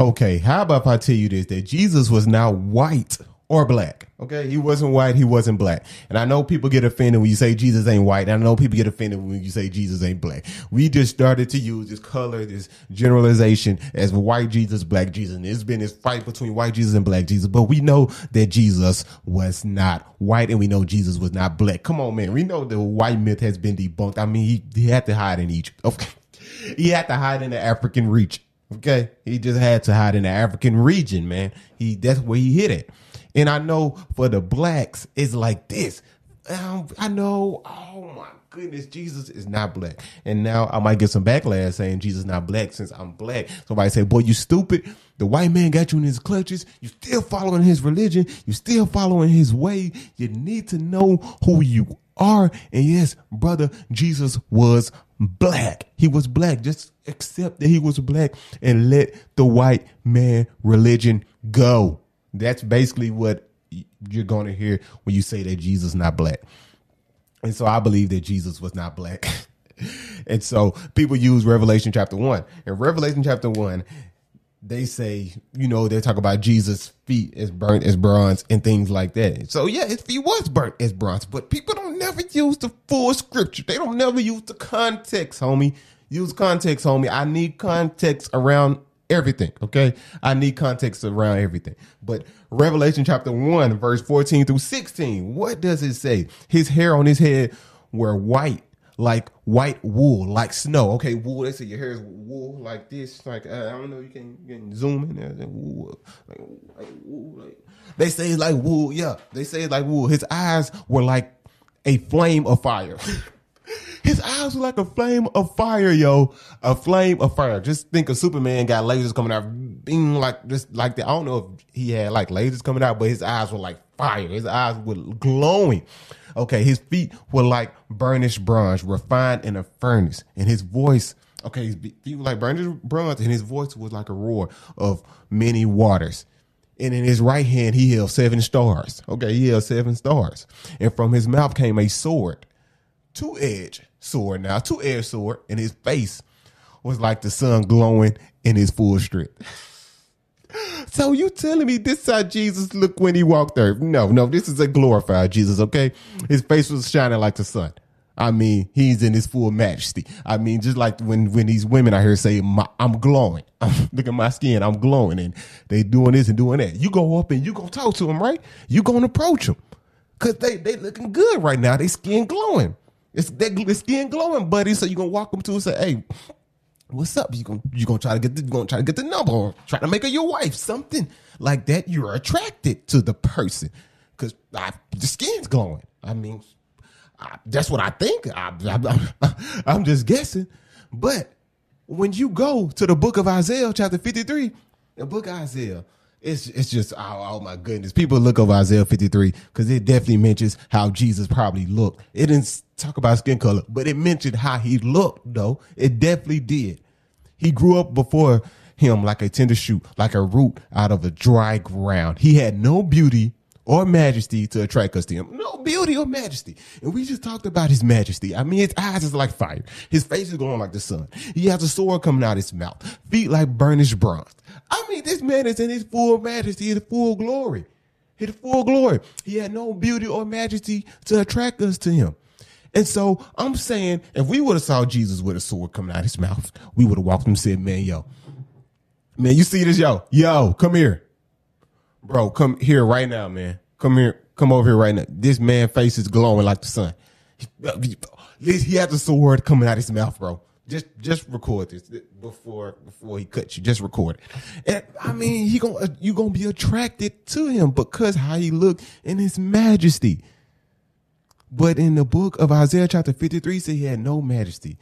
Okay, how about if I tell you this that Jesus was not white or black? Okay, he wasn't white, he wasn't black. And I know people get offended when you say Jesus ain't white. And I know people get offended when you say Jesus ain't black. We just started to use this color, this generalization as white Jesus, black Jesus. And it's been this fight between white Jesus and black Jesus, but we know that Jesus was not white and we know Jesus was not black. Come on, man. We know the white myth has been debunked. I mean, he, he had to hide in Egypt. Okay. He had to hide in the African reach Okay. He just had to hide in the African region, man. He that's where he hit it. And I know for the blacks, it's like this. Um, I know, oh my goodness, Jesus is not black. And now I might get some backlash saying Jesus is not black since I'm black. Somebody say, boy, you stupid. The white man got you in his clutches. You still following his religion. You still following his way. You need to know who you are. And yes, brother, Jesus was black. He was black. Just accept that he was black and let the white man religion go. That's basically what you're going to hear when you say that Jesus not black. And so I believe that Jesus was not black. and so people use Revelation chapter 1. In Revelation chapter 1, they say, you know, they talk about Jesus' feet as burnt as bronze and things like that. So yeah, his feet was burnt as bronze, but people don't never use the full scripture. They don't never use the context, homie. Use context, homie. I need context around everything. Okay. I need context around everything. But Revelation chapter 1, verse 14 through 16, what does it say? His hair on his head were white like white wool, like snow. Okay, wool. They say your hair is wool like this. Like uh, I don't know, you can, you can zoom in there. Wool, like, like wool. Like they say it's like wool. Yeah, they say it's like wool. His eyes were like a flame of fire. His eyes were like a flame of fire, yo. A flame of fire. Just think of Superman got lasers coming out, being like just like that. I don't know if he had like lasers coming out, but his eyes were like fire. His eyes were glowing. Okay, his feet were like burnished bronze, refined in a furnace, and his voice. Okay, his feet were like burnished bronze, and his voice was like a roar of many waters. And in his right hand, he held seven stars. Okay, he held seven stars. And from his mouth came a sword, two edge sword now, two edge sword, and his face was like the sun glowing in his full strength. So you telling me this how Jesus looked when he walked earth? No, no, this is a glorified Jesus, okay? His face was shining like the sun. I mean, he's in his full majesty. I mean, just like when when these women out here say, "I'm glowing," look at my skin, I'm glowing, and they doing this and doing that. You go up and you gonna talk to them, right? You gonna approach them because they they looking good right now. They skin glowing. It's their skin glowing, buddy. So you gonna walk them to and say, "Hey, what's up? You gonna you gonna try to get the you gonna try to get the number or try to make her your wife, something like that. You're attracted to the person because the skin's glowing. I mean, I, that's what I think. I, am just guessing, but when you go to the book of Isaiah, chapter 53, the book of Isaiah. It's it's just oh, oh my goodness. People look over Isaiah 53 because it definitely mentions how Jesus probably looked. It didn't talk about skin color, but it mentioned how he looked, though. It definitely did. He grew up before him like a tender shoot, like a root out of a dry ground. He had no beauty or majesty to attract us to him. No beauty or majesty. And we just talked about his majesty. I mean, his eyes is like fire. His face is going like the sun. He has a sword coming out of his mouth, feet like burnished bronze. I mean, this man is in his full majesty, his full glory. His full glory. He had no beauty or majesty to attract us to him. And so I'm saying, if we would have saw Jesus with a sword coming out of his mouth, we would have walked him and said, man, yo, man, you see this, yo, yo, come here, bro, come here right now, man, come here, come over here right now. This man face is glowing like the sun. He, he had the sword coming out of his mouth, bro. Just, just record this before, before he cuts you. Just record it. And I mean, he gonna, you gonna be attracted to him because how he look in his majesty. But in the book of Isaiah chapter 53 said he had no majesty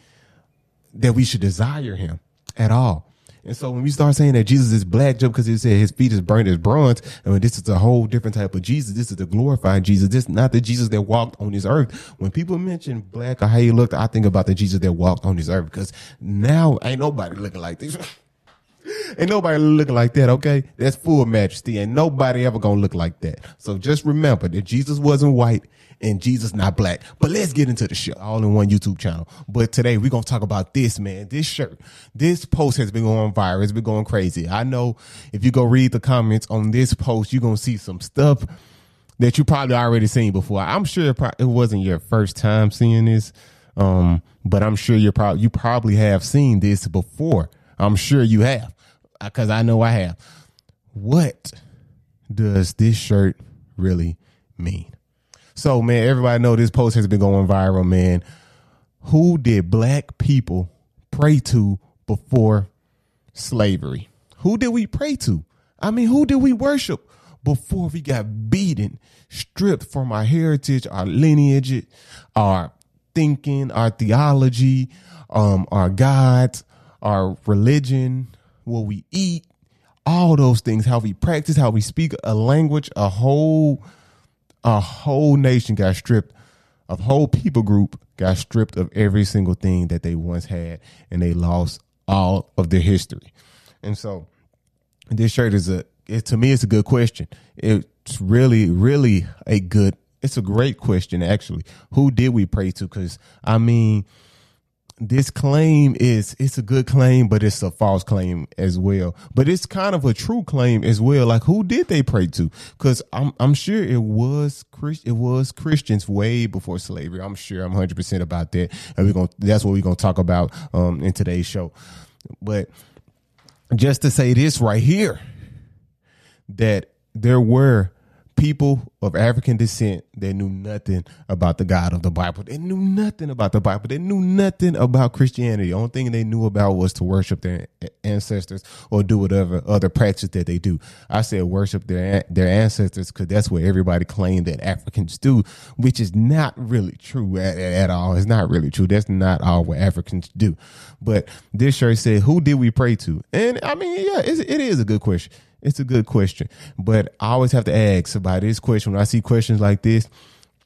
that we should desire him at all. And so when we start saying that Jesus is black just because he said his feet is burned as bronze, I mean, this is a whole different type of Jesus. This is the glorified Jesus. This is not the Jesus that walked on this earth. When people mention black or how he looked, I think about the Jesus that walked on this earth because now ain't nobody looking like this. Ain't nobody looking like that, okay? That's full majesty. Ain't nobody ever gonna look like that. So just remember that Jesus wasn't white and Jesus not black. But let's get into the show. All in one YouTube channel. But today we're gonna talk about this, man. This shirt. This post has been going viral. It's been going crazy. I know if you go read the comments on this post, you're gonna see some stuff that you probably already seen before. I'm sure it wasn't your first time seeing this. Um, but I'm sure you're probably you probably have seen this before. I'm sure you have because I know I have. What does this shirt really mean? So, man, everybody know this post has been going viral, man. Who did black people pray to before slavery? Who did we pray to? I mean, who did we worship before we got beaten, stripped from our heritage, our lineage, our thinking, our theology, um, our gods, our religion, what we eat, all those things, how we practice, how we speak a language, a whole a whole nation got stripped, a whole people group got stripped of every single thing that they once had and they lost all of their history. And so this shirt is a it, to me it's a good question. It's really really a good it's a great question actually. Who did we pray to cuz I mean this claim is it's a good claim, but it's a false claim as well. But it's kind of a true claim as well. Like who did they pray to? Because I'm I'm sure it was Christ it was Christians way before slavery. I'm sure I'm hundred percent about that. And we're gonna that's what we're gonna talk about um in today's show. But just to say this right here, that there were people of African descent that knew nothing about the God of the Bible. They knew nothing about the Bible. They knew nothing about Christianity. The only thing they knew about was to worship their ancestors or do whatever other practice that they do. I said worship their their ancestors because that's what everybody claimed that Africans do, which is not really true at, at all. It's not really true. That's not all what Africans do. But this shirt said, "Who did we pray to?" And I mean, yeah, it is a good question it's a good question, but I always have to ask about this question when I see questions like this,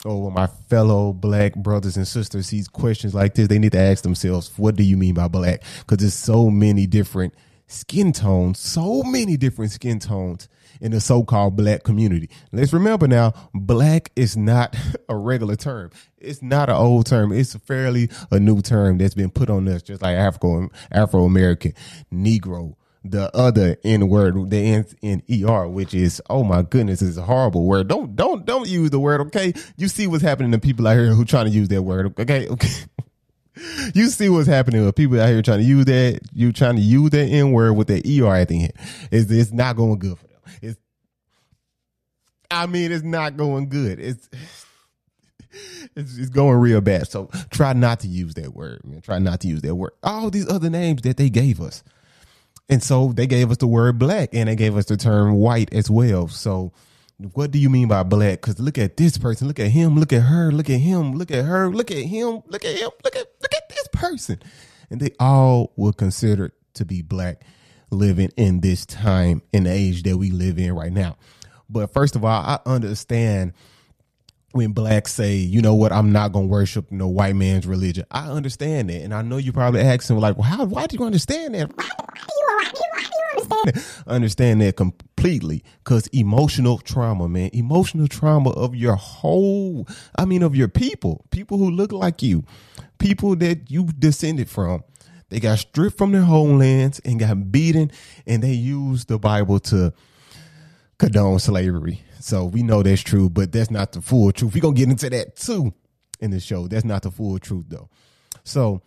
oh, or when my fellow black brothers and sisters see questions like this, they need to ask themselves, "What do you mean by black?" Because there's so many different skin tones, so many different skin tones in the so-called black community. Let's remember now, black is not a regular term. It's not an old term. It's a fairly a new term that's been put on us, just like Afro American, Negro, the other N word, the N in ER, which is oh my goodness, is a horrible word. Don't don't don't use the word, okay? You see what's happening to people out here who trying to use that word, okay? Okay. you see what's happening with people out here trying to use that, you trying to use that N word with the ER at the end. It's it's not going good for them. It's I mean, it's not going good. It's it's, it's going real bad. So try not to use that word, man. Try not to use that word. All these other names that they gave us and so they gave us the word black and they gave us the term white as well. So what do you mean by black? Because look at this person, look at him, look at her, look at him, look at her, look at him, look at him, look at look at this person. And they all were considered to be black living in this time and age that we live in right now. But first of all, I understand when blacks say, you know what, I'm not gonna worship no white man's religion. I understand that, and I know you probably asking like, well, how? Why do you understand that? Why, why why understand? understand that completely, because emotional trauma, man, emotional trauma of your whole, I mean, of your people, people who look like you, people that you descended from. They got stripped from their homelands and got beaten, and they used the Bible to condone slavery so we know that's true, but that's not the full truth. We're gonna get into that too in the show. That's not the full truth though. So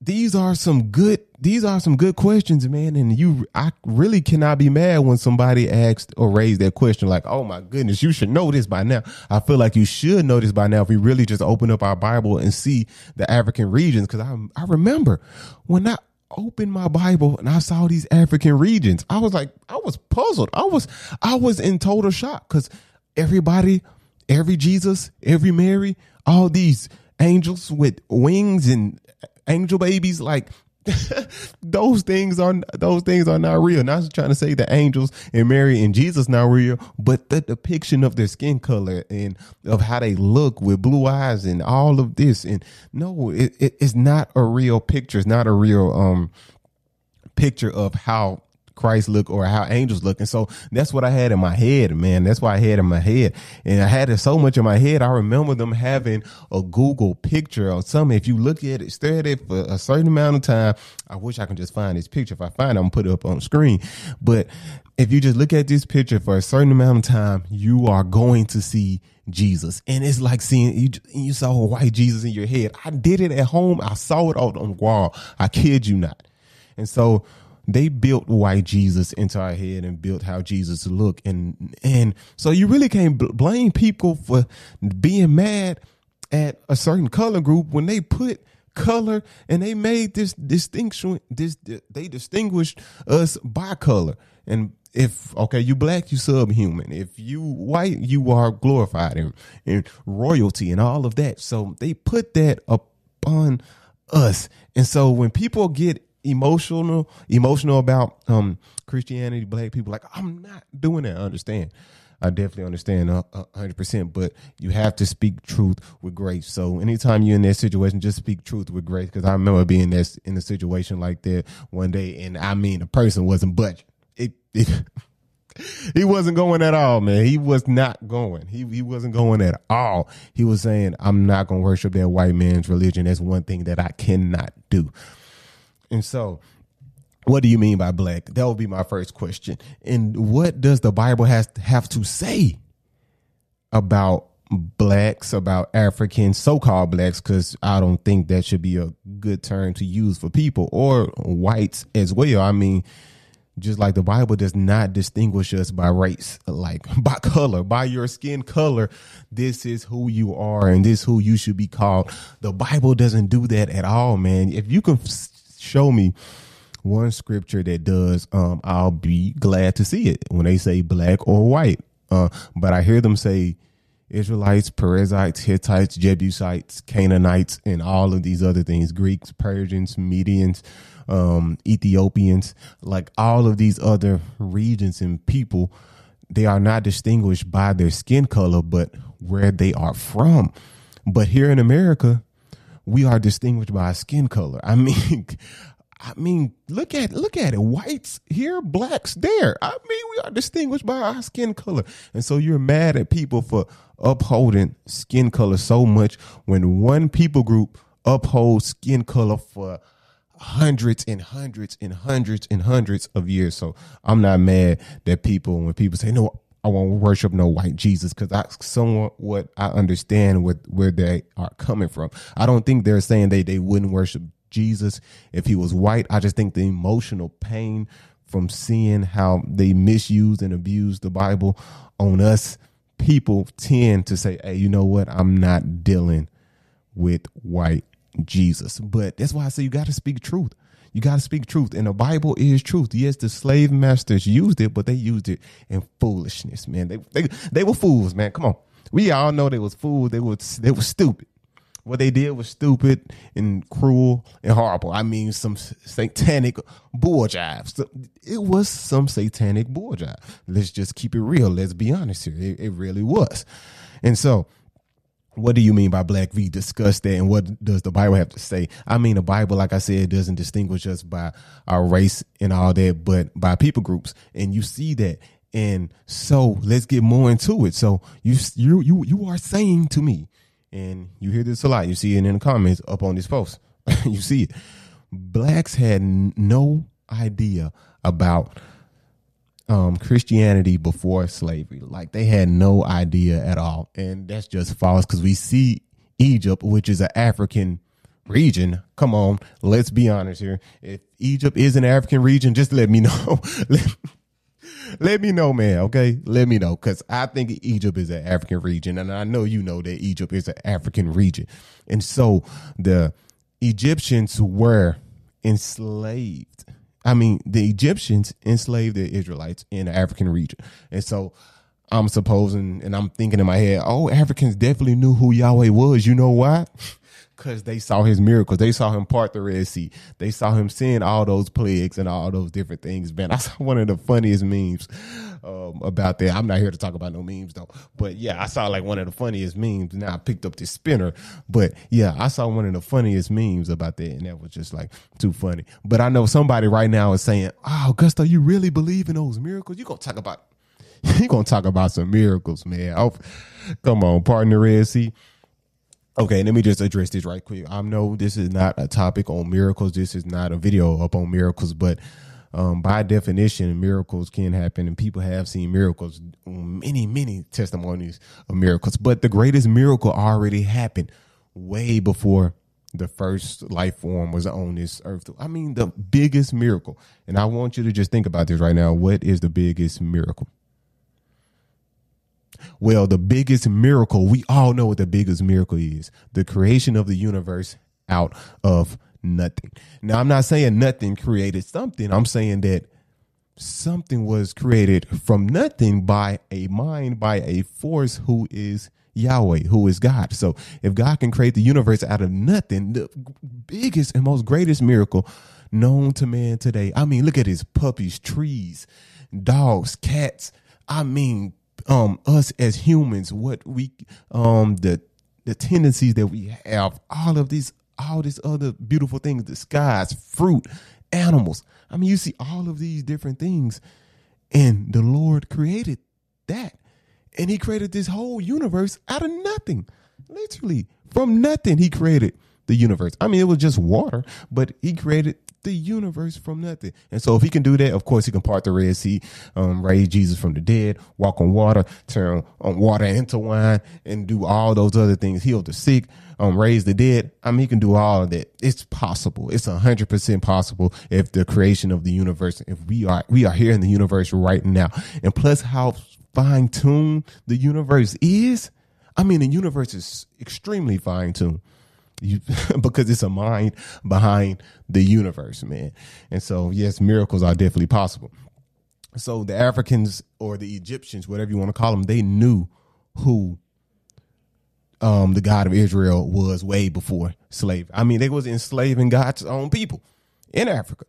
these are some good these are some good questions, man. And you I really cannot be mad when somebody asked or raised that question like, oh my goodness, you should know this by now. I feel like you should know this by now if we really just open up our Bible and see the African regions. Cause I I remember when I opened my Bible and I saw these African regions. I was like, I was puzzled. I was, I was in total shock because everybody, every Jesus, every Mary, all these angels with wings and angel babies, like those things are those things are not real. Not trying to say the angels and Mary and Jesus not real, but the depiction of their skin color and of how they look with blue eyes and all of this. And no, it, it, it's not a real picture. It's not a real um picture of how Christ look or how angels look. And so that's what I had in my head, man. That's why I had in my head. And I had it so much in my head. I remember them having a Google picture or something. If you look at it, stare at it for a certain amount of time, I wish I can just find this picture. If I find it, I'm gonna put it up on screen. But if you just look at this picture for a certain amount of time, you are going to see Jesus. And it's like seeing you, you saw a white Jesus in your head. I did it at home. I saw it all on the wall. I kid you not. And so they built white Jesus into our head and built how Jesus looked. And, and so you really can't blame people for being mad at a certain color group when they put color and they made this distinction this they distinguished us by color. And if okay you black you subhuman. If you white you are glorified and, and royalty and all of that. So they put that upon us. And so when people get emotional emotional about um christianity black people like i'm not doing that I understand I definitely understand hundred percent, but you have to speak truth with grace. So anytime you're in that situation, just speak truth with grace. Because I remember being this in a situation like that one day, and I mean, the person wasn't budging. It, it he wasn't going at all, man. He was not going. He he wasn't going at all. He was saying, "I'm not going to worship that white man's religion. That's one thing that I cannot do." And so what do you mean by black? That would be my first question. And what does the Bible has have to say about blacks, about Africans, so-called blacks? Because I don't think that should be a good term to use for people or whites as well. I mean, just like the Bible does not distinguish us by race, like by color, by your skin color. This is who you are, and this who you should be called. The Bible doesn't do that at all, man. If you can show me one scripture that does, um, I'll be glad to see it when they say black or white. Uh, but I hear them say Israelites, Perizzites, Hittites, Jebusites, Canaanites, and all of these other things Greeks, Persians, Medians, um, Ethiopians, like all of these other regions and people. They are not distinguished by their skin color, but where they are from. But here in America, we are distinguished by skin color. I mean, I mean, look at look at it. Whites here, blacks there. I mean, we are distinguished by our skin color. And so you're mad at people for upholding skin color so much when one people group upholds skin color for hundreds and hundreds and hundreds and hundreds of years. So I'm not mad that people when people say, No, I won't worship no white Jesus because that's somewhat what I understand with where they are coming from. I don't think they're saying they they wouldn't worship Jesus if he was white. I just think the emotional pain from seeing how they misuse and abuse the Bible on us people tend to say, hey, you know what? I'm not dealing with white Jesus. But that's why I say you got to speak truth. You got to speak truth. And the Bible is truth. Yes, the slave masters used it, but they used it in foolishness, man. They they, they were fools, man. Come on. We all know they was fools. They were they were stupid what they did was stupid and cruel and horrible. I mean, some satanic bull jive. it was some satanic bull jive. Let's just keep it real. Let's be honest here. It, it really was. And so, what do you mean by black? We discussed that, and what does the Bible have to say? I mean, the Bible, like I said, doesn't distinguish us by our race and all that, but by people groups, and you see that. And so, let's get more into it. So, you you you you are saying to me and you hear this a lot. You see it in the comments up on this post. you see it. Blacks had no idea about um, Christianity before slavery. Like they had no idea at all. And that's just false because we see Egypt, which is an African region. Come on, let's be honest here. If Egypt is an African region, just let me know. let me know, man. Okay, let me know because I think Egypt is an African region, and I know you know that Egypt is an African region, and so the Egyptians were enslaved. I mean, the Egyptians enslaved the Israelites in the African region, and so I'm supposing, and I'm thinking in my head, oh, Africans definitely knew who Yahweh was. You know why? Because they saw his miracles. They saw him part the Red Sea. They saw him seeing all those plagues and all those different things. Man, I saw one of the funniest memes um, about that. I'm not here to talk about no memes though. But yeah, I saw like one of the funniest memes. Now I picked up this spinner, but yeah, I saw one of the funniest memes about that, and that was just like too funny. But I know somebody right now is saying, "Oh, Gusto, you really believe in those miracles? You gonna talk about?" You gonna talk about some miracles, man? Oh, come on, partner Red Sea. Okay, let me just address this right quick. I know this is not a topic on miracles. This is not a video up on miracles, but um, by definition, miracles can happen, and people have seen miracles, many, many testimonies of miracles. But the greatest miracle already happened way before the first life form was on this earth. I mean, the biggest miracle. And I want you to just think about this right now. What is the biggest miracle? Well, the biggest miracle, we all know what the biggest miracle is the creation of the universe out of nothing. Now, I'm not saying nothing created something, I'm saying that something was created from nothing by a mind, by a force who is Yahweh, who is God. So, if God can create the universe out of nothing, the biggest and most greatest miracle known to man today. I mean, look at his puppies, trees, dogs, cats. I mean, um us as humans what we um the the tendencies that we have all of these all these other beautiful things the skies fruit animals. I mean you see all of these different things and the lord created that. And he created this whole universe out of nothing. Literally from nothing he created the universe. I mean it was just water but he created the universe from nothing. And so if he can do that, of course he can part the Red Sea, um, raise Jesus from the dead, walk on water, turn on water into wine, and do all those other things, heal the sick, um, raise the dead. I mean, he can do all of that. It's possible. It's a hundred percent possible if the creation of the universe, if we are, we are here in the universe right now. And plus how fine tuned the universe is. I mean, the universe is extremely fine tuned you because it's a mind behind the universe, man. And so, yes, miracles are definitely possible. So the Africans or the Egyptians, whatever you want to call them, they knew who um, the God of Israel was way before slavery. I mean, they was enslaving God's own people in Africa.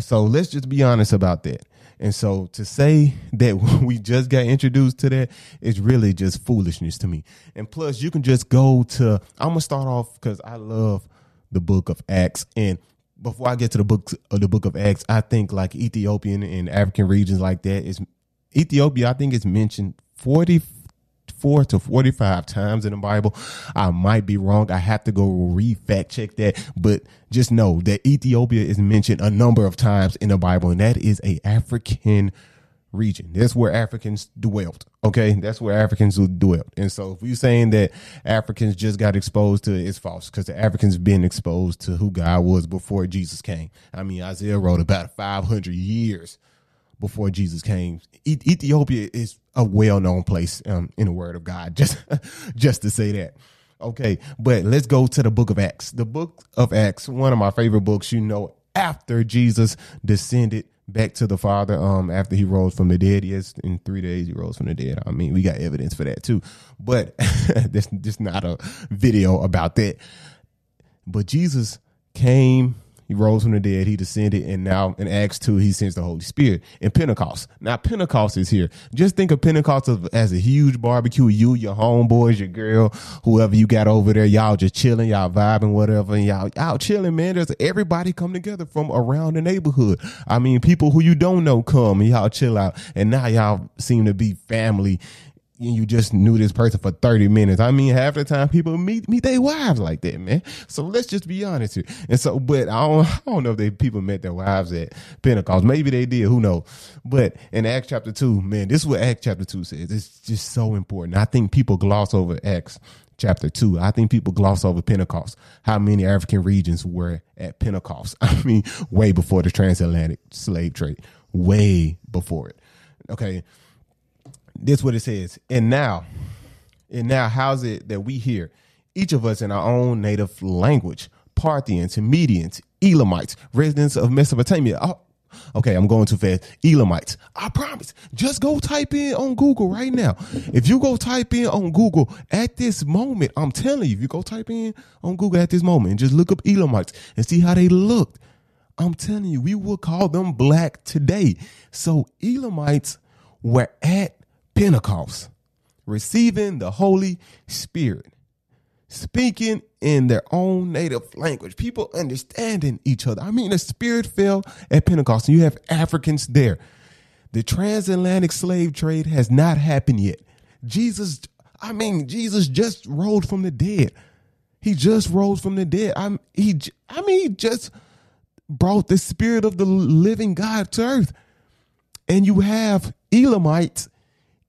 So let's just be honest about that. And so to say that we just got introduced to that is really just foolishness to me. And plus, you can just go to, I'm going to start off because I love the book of Acts. And before I get to the book of uh, the book of Acts, I think like Ethiopian and African regions like that is Ethiopia, I think it's mentioned 40 44 to 45 times in the Bible. I might be wrong. I have to go re fact check that, but just know that Ethiopia is mentioned a number of times in the Bible, and that is a African region. That's where Africans dwelt. Okay, that's where Africans dwelt. And so, if you're saying that Africans just got exposed to it, it's false because the Africans been exposed to who God was before Jesus came. I mean, Isaiah wrote about 500 years before Jesus came. Ethiopia is a well-known place um, in the Word of God. Just, just to say that. Okay, but let's go to the Book of Acts. The Book of Acts, one of my favorite books. You know, after Jesus descended back to the Father, um, after he rose from the dead. Yes, in three days he rose from the dead. I mean, we got evidence for that too. But this just not a video about that. But Jesus came he rose from the dead. He descended, and now in Acts two, he sends the Holy Spirit. In Pentecost, now Pentecost is here. Just think of Pentecost as a huge barbecue. You, your homeboys, your girl, whoever you got over there, y'all just chilling, y'all vibing, whatever, and y'all y'all chilling, man. There's everybody come together from around the neighborhood. I mean, people who you don't know come and y'all chill out, and now y'all seem to be family you just knew this person for 30 minutes. I mean, half the time people meet meet their wives like that, man. So let's just be honest here. And so, but I don't, I don't know if they people met their wives at Pentecost. Maybe they did. Who knows? But in Acts chapter two, man, this is what Acts chapter two says. It's just so important. I think people gloss over Acts chapter 2. I think people gloss over Pentecost. How many African regions were at Pentecost? I mean, way before the transatlantic slave trade, way before it. Okay this what it says. And now, and now, how's it that we hear each of us in our own native language? Parthians, Medians, Elamites, residents of Mesopotamia. Oh, okay, I'm going too fast. Elamites. I promise. Just go type in on Google right now. If you go type in on Google at this moment, I'm telling you, if you go type in on Google at this moment and just look up Elamites and see how they looked, I'm telling you, we will call them black today. So Elamites were at Pentecost, receiving the Holy Spirit, speaking in their own native language, people understanding each other. I mean, the Spirit fell at Pentecost, and you have Africans there. The transatlantic slave trade has not happened yet. Jesus, I mean, Jesus just rose from the dead. He just rose from the dead. I'm he. I mean, he just brought the spirit of the living God to earth, and you have Elamites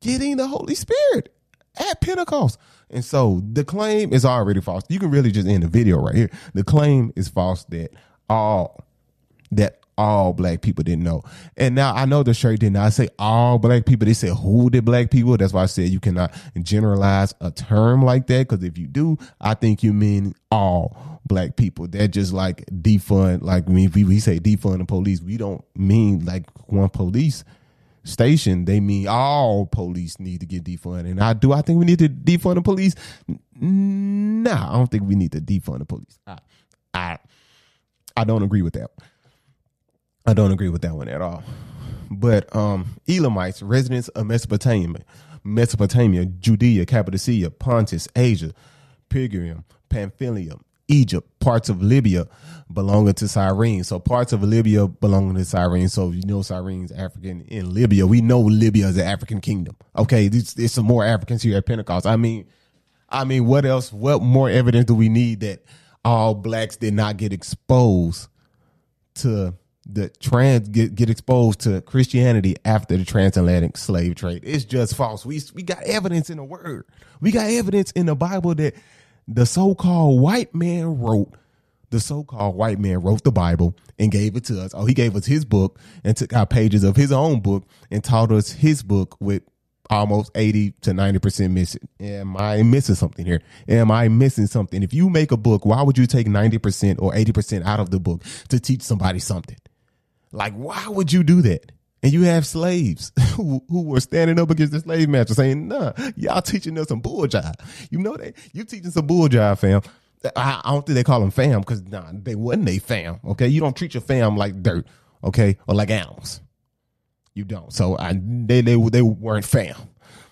getting the Holy Spirit at Pentecost. And so the claim is already false. You can really just end the video right here. The claim is false that all that all black people didn't know. And now I know the shirt did not say all black people. They said who did black people. That's why I said you cannot generalize a term like that. Because if you do, I think you mean all black people. That just like defund. Like we, we say defund the police. We don't mean like one police station. They mean all police need to get defunded. And I do. I think we need to defund the police. Nah, I don't think we need to defund the police. I, I, I don't agree with that. I don't agree with that one at all. But um, Elamites, residents of Mesopotamia, Mesopotamia, Judea, Cappadocia, Pontus, Asia, Phrygia, Pamphylia, Egypt, parts of Libya belonging to Cyrene. So parts of Libya belonging to Cyrene. So you know Cyrene's African in Libya. We know Libya is an African kingdom. Okay, there's, some more Africans here at Pentecost. I mean, I mean, what else? What more evidence do we need that all blacks did not get exposed to the trans get, get exposed to Christianity after the transatlantic slave trade. It's just false. We we got evidence in the word. We got evidence in the Bible that the so-called white man wrote. The so-called white man wrote the Bible and gave it to us. Oh, he gave us his book and took out pages of his own book and taught us his book with almost 80 to 90% missing. Am I missing something here? Am I missing something? If you make a book, why would you take 90% or 80% out of the book to teach somebody something? Like, why would you do that? And you have slaves who, who were standing up against the slave master saying, nah, y'all teaching us some bull jive. You know that? You teaching some bull jive, fam. I, I don't think they call them fam because nah, they wasn't a fam. Okay. You don't treat your fam like dirt, okay, or like animals. You don't. So I they they they weren't fam.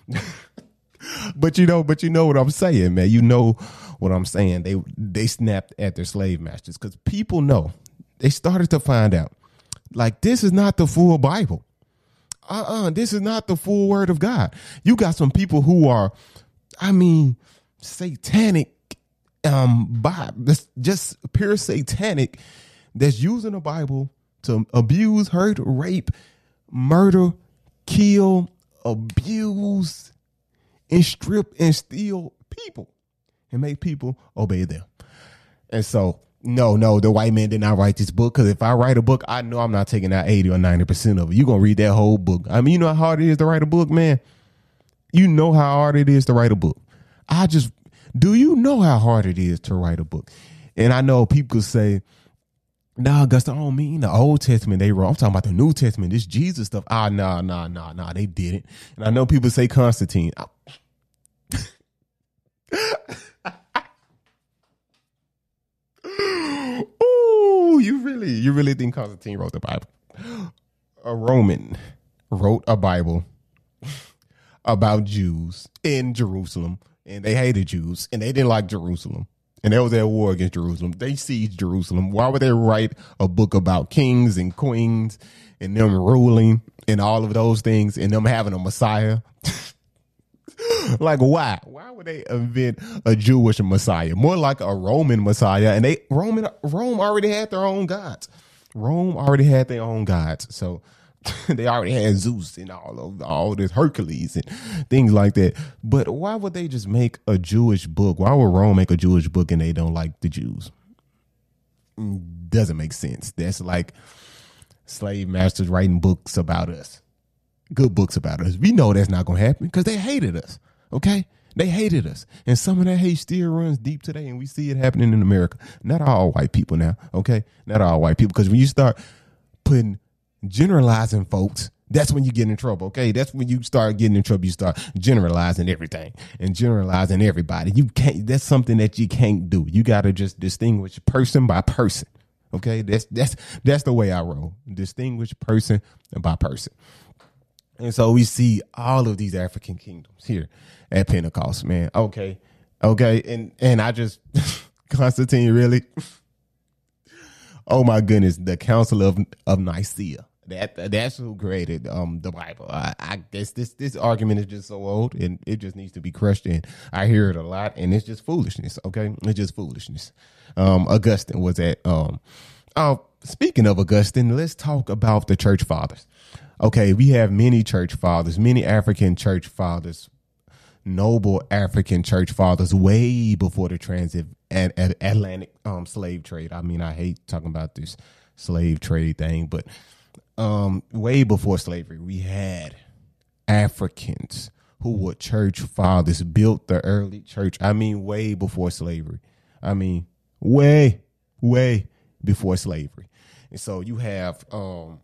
but you know, but you know what I'm saying, man. You know what I'm saying. They they snapped at their slave masters because people know. They started to find out like this is not the full Bible. Uh-uh, this is not the full word of God. You got some people who are, I mean, satanic, um, by just pure satanic that's using the Bible to abuse, hurt, rape, murder, kill, abuse, and strip and steal people and make people obey them. And so no, no, the white man did not write this book. Because if I write a book, I know I'm not taking out 80 or 90% of it. You're going to read that whole book. I mean, you know how hard it is to write a book, man? You know how hard it is to write a book. I just, do you know how hard it is to write a book? And I know people say, Nah, Augusta, I don't mean the Old Testament they wrote. I'm talking about the New Testament, this Jesus stuff. Ah, nah, nah, nah, nah, they didn't. And I know people say Constantine. you really, you really think Constantine wrote the Bible? A Roman wrote a Bible about Jews in Jerusalem, and they hated Jews, and they didn't like Jerusalem, and they was at war against Jerusalem. They seized Jerusalem. Why would they write a book about kings and queens and them ruling and all of those things and them having a Messiah? like why? Why would they invent a Jewish Messiah? More like a Roman Messiah. And they Roman Rome already had their own gods. Rome already had their own gods. So they already had Zeus and all of all this Hercules and things like that. But why would they just make a Jewish book? Why would Rome make a Jewish book and they don't like the Jews? Doesn't make sense. That's like slave masters writing books about us good books about us. We know that's not to happen because they hated us. Okay. They hated us. And some of that hate still runs deep today. And we see it happening in America. Not all white people now. Okay. Not all white people. Because when you start putting generalizing folks, that's when you get in trouble. Okay. That's when you start getting in trouble. You start generalizing everything and generalizing everybody. You can't, that's something that you can't do. You got to just distinguish person by person. Okay. That's, that's, that's the way I roll. Distinguish person by person. And so we see all of these African kingdoms here at Pentecost, man. Okay. Okay. And and I just Constantine really Oh my goodness, the Council of of Nicaea. That that's who created um the Bible. I, I guess this this argument is just so old and it just needs to be crushed in. I hear it a lot and it's just foolishness. Okay, it's just foolishness. Um, Augustine was at um. Oh, speaking of Augustine, let's talk about the church fathers. Okay, we have many church fathers, many African church fathers, noble African church fathers, way before the transit and Atlantic um slave trade. I mean, I hate talking about this slave trade thing, but um, way before slavery, we had Africans who were church fathers, built the early church. I mean, way before slavery. I mean, way, way before slavery. And so you have um,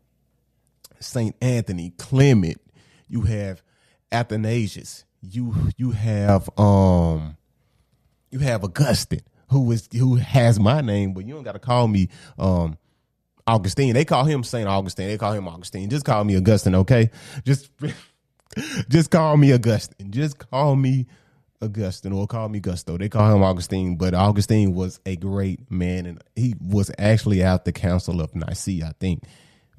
Saint Anthony, Clement, you have Athanasius, you you have um you have Augustine, who is who has my name, but you don't gotta call me um Augustine. They call him Saint Augustine. They call him Augustine. Just call me Augustine, okay? Just just call me Augustine. Just call me Augustine or call me Gusto. They call him Augustine, but Augustine was a great man and he was actually at the Council of Nicaea, I think.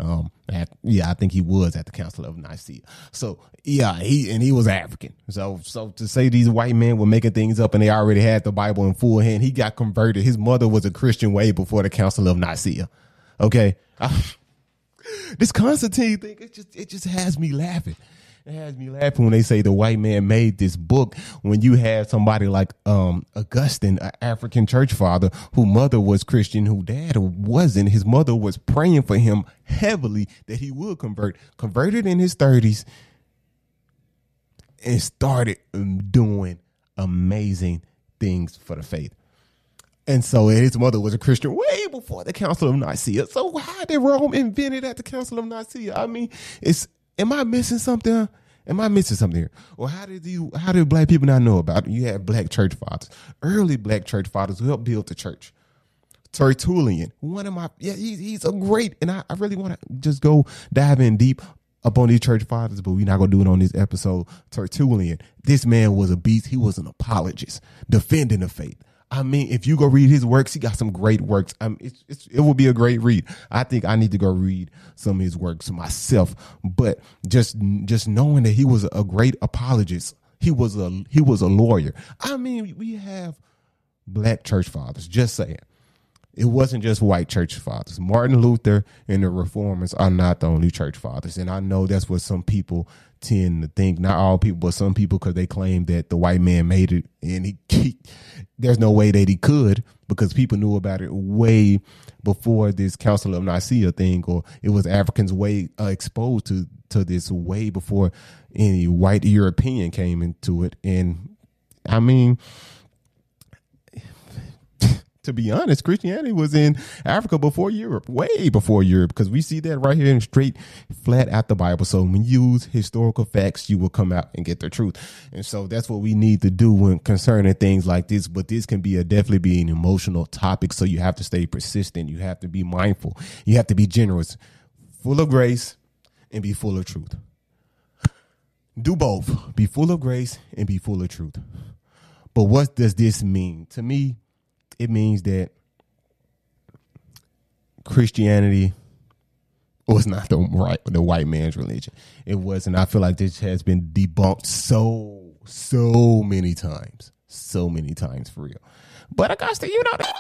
Um, at, yeah, I think he was at the Council of Nicaea. So yeah, he and he was African. So so to say these white men were making things up and they already had the Bible in full hand, he got converted. His mother was a Christian way before the Council of Nicaea. Okay. this Constantine thing, it just it just has me laughing. It has me laughing when they say the white man made this book when you have somebody like um, Augustine, an African church father, whose mother was Christian, who dad wasn't. His mother was praying for him heavily that he would convert. Converted in his 30s and started um, doing amazing things for the faith. And so his mother was a Christian way before the Council of Nicaea. So how did Rome invent it at the Council of Nicaea? I mean, it's am I missing something? Am I missing something here? Or how did you how did black people not know about it? You had black church fathers, early black church fathers who helped build the church. Tertullian, one of my yeah, he's he's a great, and I, I really want to just go dive in deep up on these church fathers, but we're not gonna do it on this episode. Tertullian, this man was a beast. He was an apologist, defending the faith. I mean, if you go read his works, he got some great works. I mean, it's, it's, it will be a great read. I think I need to go read some of his works myself. But just just knowing that he was a great apologist, he was a he was a lawyer. I mean, we have black church fathers. Just saying, it wasn't just white church fathers. Martin Luther and the Reformers are not the only church fathers, and I know that's what some people tend to think. Not all people, but some people, because they claim that the white man made it, and he, he there's no way that he could because people knew about it way before this Council of Nicaea thing, or it was Africans way uh, exposed to to this way before any white European came into it. And I mean, to be honest, Christianity was in Africa before Europe, way before Europe, because we see that right here in straight flat out the Bible. So when you use historical facts, you will come out and get the truth. And so that's what we need to do when concerning things like this. But this can be a definitely be an emotional topic. So you have to stay persistent. You have to be mindful. You have to be generous, full of grace, and be full of truth. Do both. Be full of grace and be full of truth. But what does this mean? To me, it means that Christianity was not the right the white man's religion. It wasn't. I feel like this has been debunked so so many times, so many times for real. But Augusta, you know that.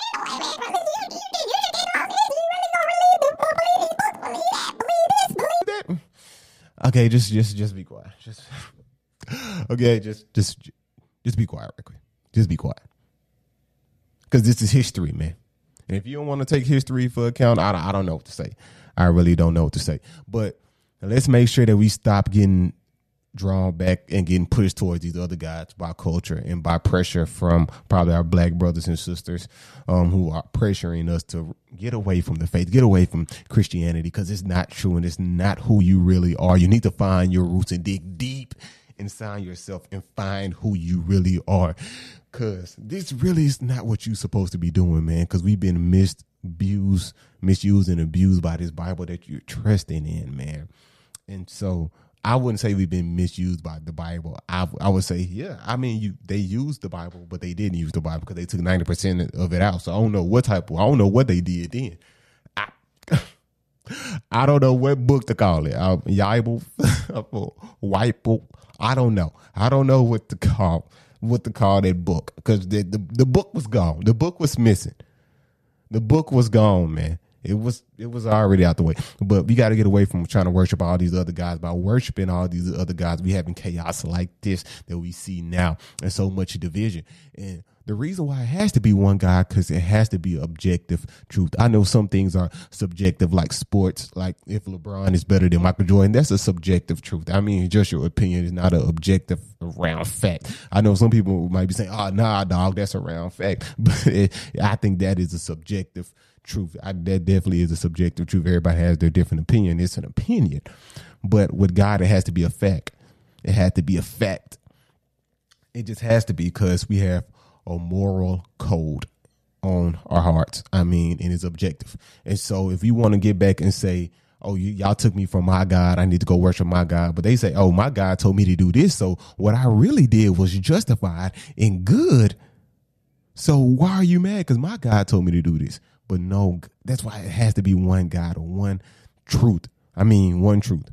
Okay, just just just be quiet. Just okay, just just just be quiet, real quick. Just be quiet because this is history, man. And if you don't want to take history for account, I, I don't know what to say. I really don't know what to say. But let's make sure that we stop getting drawn back and getting pushed towards these other guys by culture and by pressure from probably our black brothers and sisters um, who are pressuring us to get away from the faith, get away from Christianity because it's not true and it's not who you really are. You need to find your roots and dig deep inside yourself and find who you really are. Cause this really is not what you're supposed to be doing, man. Cause we've been misused, misused and abused by this Bible that you're trusting in, man. And so I wouldn't say we've been misused by the Bible. I, I would say, yeah, I mean, you they used the Bible, but they didn't use the Bible because they took ninety percent of it out. So I don't know what type of, I don't know what they did then. I, I don't know what book to call it. Uh, Bible, Bible. I don't know. I don't know what to call what to call that book because the, the the book was gone. The book was missing. The book was gone, man. It was it was already out the way. But we got to get away from trying to worship all these other guys. By worshiping all these other guys, we having chaos like this that we see now, and so much division. And the reason why it has to be one guy because it has to be objective truth. I know some things are subjective, like sports. Like if LeBron is better than Michael Jordan, that's a subjective truth. I mean, just your opinion is not an objective round fact. I know some people might be saying, "Oh, nah, dog, that's a round fact," but it, I think that is a subjective truth. I, that definitely is a subjective truth. Everybody has their different opinion. It's an opinion, but with God, it has to be a fact. It has to be a fact. It just has to be because we have a moral code on our hearts. I mean, and it's objective. And so, if you want to get back and say, "Oh, you, y'all took me from my God. I need to go worship my God," but they say, "Oh, my God told me to do this." So what I really did was justified and good. So why are you mad? Because my God told me to do this. But no, that's why it has to be one God or one truth. I mean, one truth.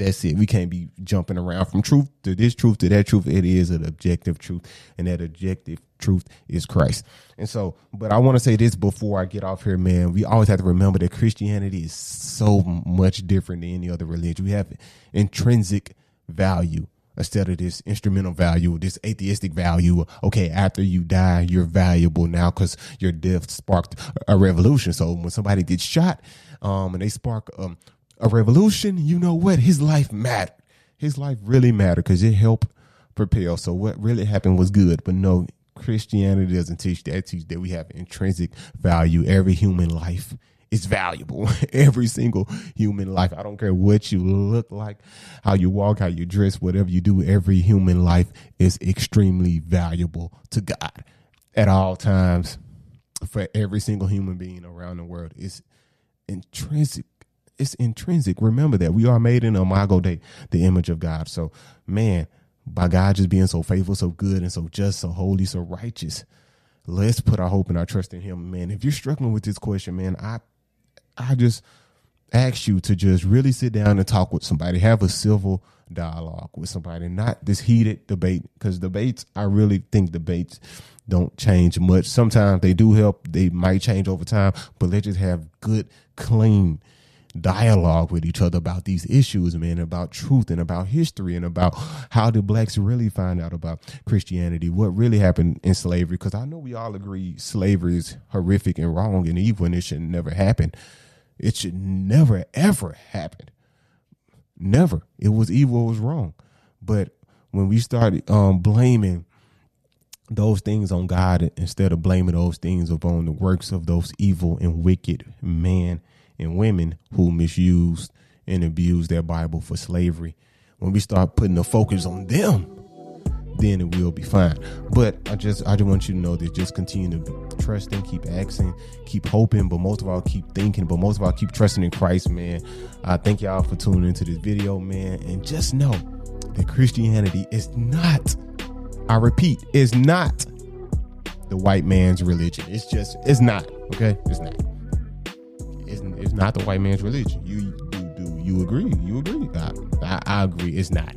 That's it. We can't be jumping around from truth to this truth to that truth. It is an objective truth, and that objective truth is Christ. And so, but I want to say this before I get off here, man. We always have to remember that Christianity is so much different than any other religion. We have intrinsic value instead of this instrumental value, this atheistic value. Okay, after you die, you're valuable now because your death sparked a revolution. So when somebody gets shot, um, and they spark um, a revolution, you know what? His life mattered. His life really mattered because it helped propel. So what really happened was good. But no, Christianity doesn't teach that. It teaches that we have intrinsic value. Every human life is valuable. Every single human life. I don't care what you look like, how you walk, how you dress, whatever you do, every human life is extremely valuable to God at all times for every single human being around the world. It's intrinsic. It's intrinsic. Remember that we are made in Imago Dei, the image of God. So, man, by God just being so faithful, so good, and so just, so holy, so righteous, let's put our hope and our trust in Him, man. If you're struggling with this question, man, I I just ask you to just really sit down and talk with somebody, have a civil dialogue with somebody, not this heated debate. Because debates, I really think debates don't change much. Sometimes they do help; they might change over time, but let's just have good, clean dialogue with each other about these issues, man, about truth and about history and about how did blacks really find out about Christianity, what really happened in slavery. Because I know we all agree slavery is horrific and wrong and evil and it should never happen. It should never, ever happen. Never. It was evil, it was wrong. But when we started um, blaming those things on God instead of blaming those things upon the works of those evil and wicked men and women who misused and abused their Bible for slavery, when we start putting the focus on them, then it will be fine. But I just I just want you to know that just continue to trust and keep asking, keep hoping, but most of all keep thinking, but most of all keep trusting in Christ, man. I thank y'all for tuning into this video, man, and just know that Christianity is not, I repeat, is not the white man's religion. It's just it's not, okay? It's not. It's, not the white man's religion. You do, do you agree? You agree? I, I, I agree. It's not.